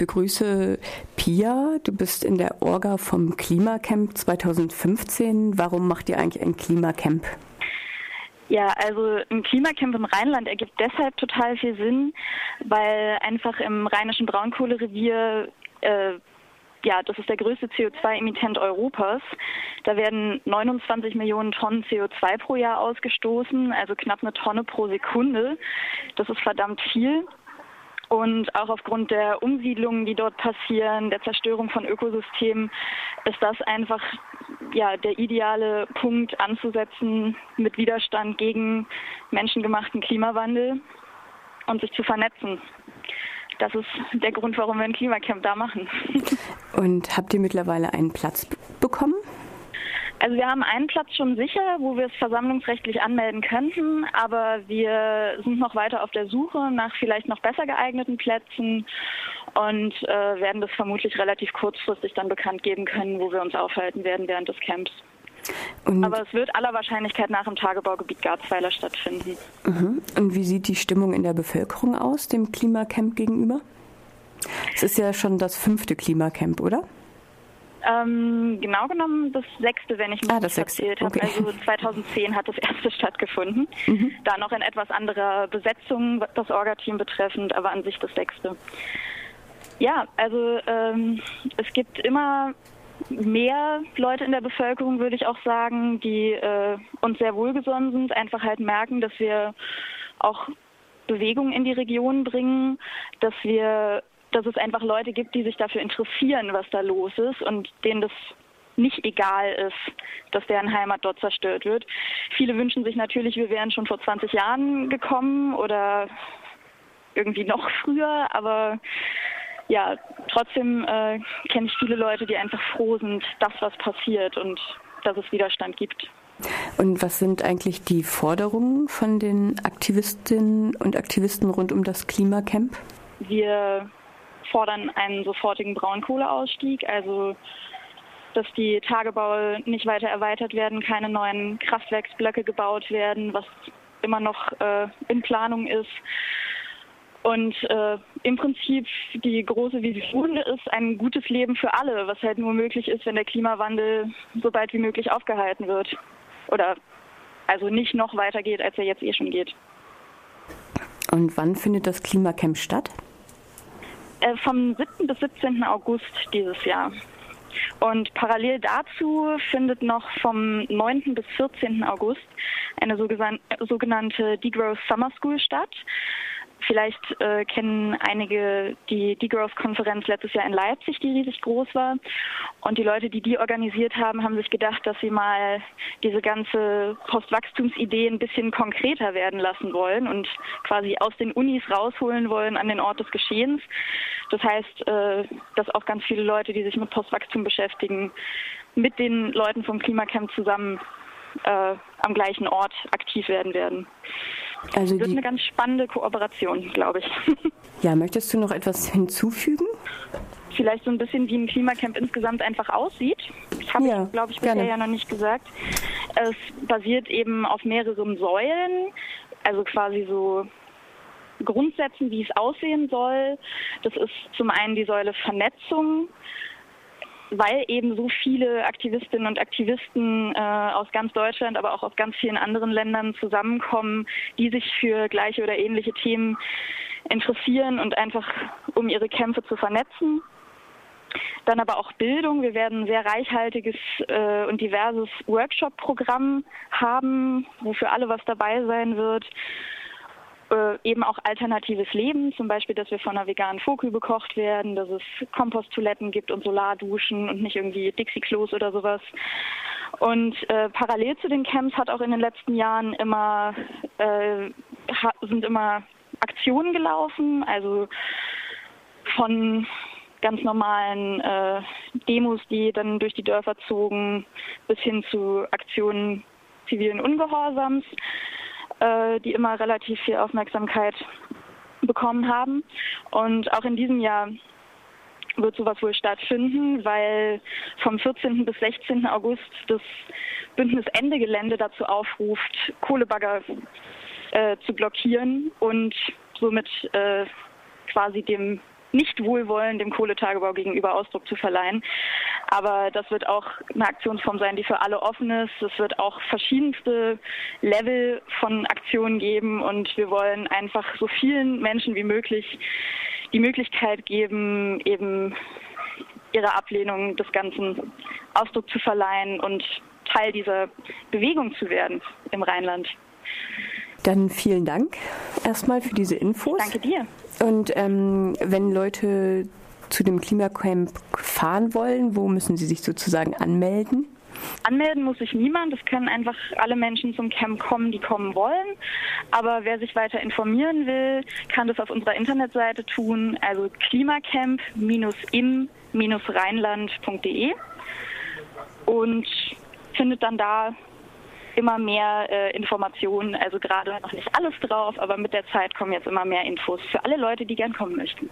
begrüße Pia. Du bist in der Orga vom Klimacamp 2015. Warum macht ihr eigentlich ein Klimacamp? Ja, also ein Klimacamp im Rheinland ergibt deshalb total viel Sinn, weil einfach im rheinischen Braunkohlerevier äh, ja, das ist der größte CO2-Emittent Europas. Da werden 29 Millionen Tonnen CO2 pro Jahr ausgestoßen, also knapp eine Tonne pro Sekunde. Das ist verdammt viel. Und auch aufgrund der Umsiedlungen, die dort passieren, der Zerstörung von Ökosystemen, ist das einfach ja, der ideale Punkt anzusetzen mit Widerstand gegen menschengemachten Klimawandel und sich zu vernetzen. Das ist der Grund, warum wir ein Klimacamp da machen. Und habt ihr mittlerweile einen Platz bekommen? Also wir haben einen Platz schon sicher, wo wir es versammlungsrechtlich anmelden könnten, aber wir sind noch weiter auf der Suche nach vielleicht noch besser geeigneten Plätzen und äh, werden das vermutlich relativ kurzfristig dann bekannt geben können, wo wir uns aufhalten werden während des Camps. Und aber es wird aller Wahrscheinlichkeit nach im Tagebaugebiet Garzweiler stattfinden. Mhm. Und wie sieht die Stimmung in der Bevölkerung aus, dem Klimacamp gegenüber? Es ist ja schon das fünfte Klimacamp, oder? Ähm, genau genommen das sechste, wenn ich mich ah, das erzählt habe. Okay. Also 2010 hat das erste stattgefunden. Mhm. Da noch in etwas anderer Besetzung, das Orga-Team betreffend, aber an sich das sechste. Ja, also ähm, es gibt immer mehr Leute in der Bevölkerung, würde ich auch sagen, die äh, uns sehr wohlgesonnen sind, einfach halt merken, dass wir auch Bewegung in die Region bringen, dass wir dass es einfach Leute gibt, die sich dafür interessieren, was da los ist und denen das nicht egal ist, dass deren Heimat dort zerstört wird. Viele wünschen sich natürlich, wir wären schon vor 20 Jahren gekommen oder irgendwie noch früher, aber ja, trotzdem äh, kenne ich viele Leute, die einfach froh sind, dass was passiert und dass es Widerstand gibt. Und was sind eigentlich die Forderungen von den Aktivistinnen und Aktivisten rund um das Klimacamp? Wir fordern einen sofortigen Braunkohleausstieg, also dass die Tagebaue nicht weiter erweitert werden, keine neuen Kraftwerksblöcke gebaut werden, was immer noch äh, in Planung ist. Und äh, im Prinzip die große Vision ist ein gutes Leben für alle, was halt nur möglich ist, wenn der Klimawandel so bald wie möglich aufgehalten wird. Oder also nicht noch weiter geht, als er jetzt eh schon geht. Und wann findet das Klimacamp statt? Äh, vom 7. bis 17. August dieses Jahr. Und parallel dazu findet noch vom 9. bis 14. August eine sogenannte Degrowth Summer School statt. Vielleicht äh, kennen einige die Degrowth-Konferenz letztes Jahr in Leipzig, die riesig groß war. Und die Leute, die die organisiert haben, haben sich gedacht, dass sie mal diese ganze Postwachstumsidee ein bisschen konkreter werden lassen wollen und quasi aus den Unis rausholen wollen an den Ort des Geschehens. Das heißt, äh, dass auch ganz viele Leute, die sich mit Postwachstum beschäftigen, mit den Leuten vom Klimacamp zusammen äh, am gleichen Ort aktiv werden werden. Also das wird eine ganz spannende Kooperation, glaube ich. Ja, möchtest du noch etwas hinzufügen? Vielleicht so ein bisschen, wie ein Klimacamp insgesamt einfach aussieht. Das habe ja, ich, glaube ich, bisher gerne. ja noch nicht gesagt. Es basiert eben auf mehreren Säulen, also quasi so Grundsätzen, wie es aussehen soll. Das ist zum einen die Säule Vernetzung, weil eben so viele Aktivistinnen und Aktivisten äh, aus ganz Deutschland, aber auch aus ganz vielen anderen Ländern zusammenkommen, die sich für gleiche oder ähnliche Themen interessieren und einfach um ihre Kämpfe zu vernetzen. Dann aber auch Bildung. Wir werden ein sehr reichhaltiges äh, und diverses Workshop-Programm haben, wo für alle was dabei sein wird äh, eben auch alternatives Leben, zum Beispiel, dass wir von einer veganen Foku bekocht werden, dass es Komposttoiletten gibt und Solarduschen und nicht irgendwie Dixie-Klos oder sowas. Und äh, parallel zu den Camps hat auch in den letzten Jahren immer äh, sind immer Aktionen gelaufen, also von ganz normalen äh, Demos, die dann durch die Dörfer zogen, bis hin zu Aktionen zivilen Ungehorsams äh, die immer relativ viel Aufmerksamkeit bekommen haben. Und auch in diesem Jahr wird sowas wohl stattfinden, weil vom 14. bis 16. August das Bündnis Ende Gelände dazu aufruft, Kohlebagger äh, zu blockieren und somit äh, quasi dem nicht Wohlwollen dem Kohletagebau gegenüber Ausdruck zu verleihen. Aber das wird auch eine Aktionsform sein, die für alle offen ist. Es wird auch verschiedenste Level von Aktionen geben und wir wollen einfach so vielen Menschen wie möglich die Möglichkeit geben, eben ihre Ablehnung des Ganzen Ausdruck zu verleihen und Teil dieser Bewegung zu werden im Rheinland. Dann vielen Dank erstmal für diese Infos. Danke dir. Und ähm, wenn Leute zu dem Klimacamp fahren wollen, wo müssen sie sich sozusagen anmelden? Anmelden muss sich niemand. Es können einfach alle Menschen zum Camp kommen, die kommen wollen. Aber wer sich weiter informieren will, kann das auf unserer Internetseite tun, also klimacamp-im-rheinland.de und findet dann da immer mehr äh, Informationen, also gerade noch nicht alles drauf, aber mit der Zeit kommen jetzt immer mehr Infos für alle Leute, die gern kommen möchten.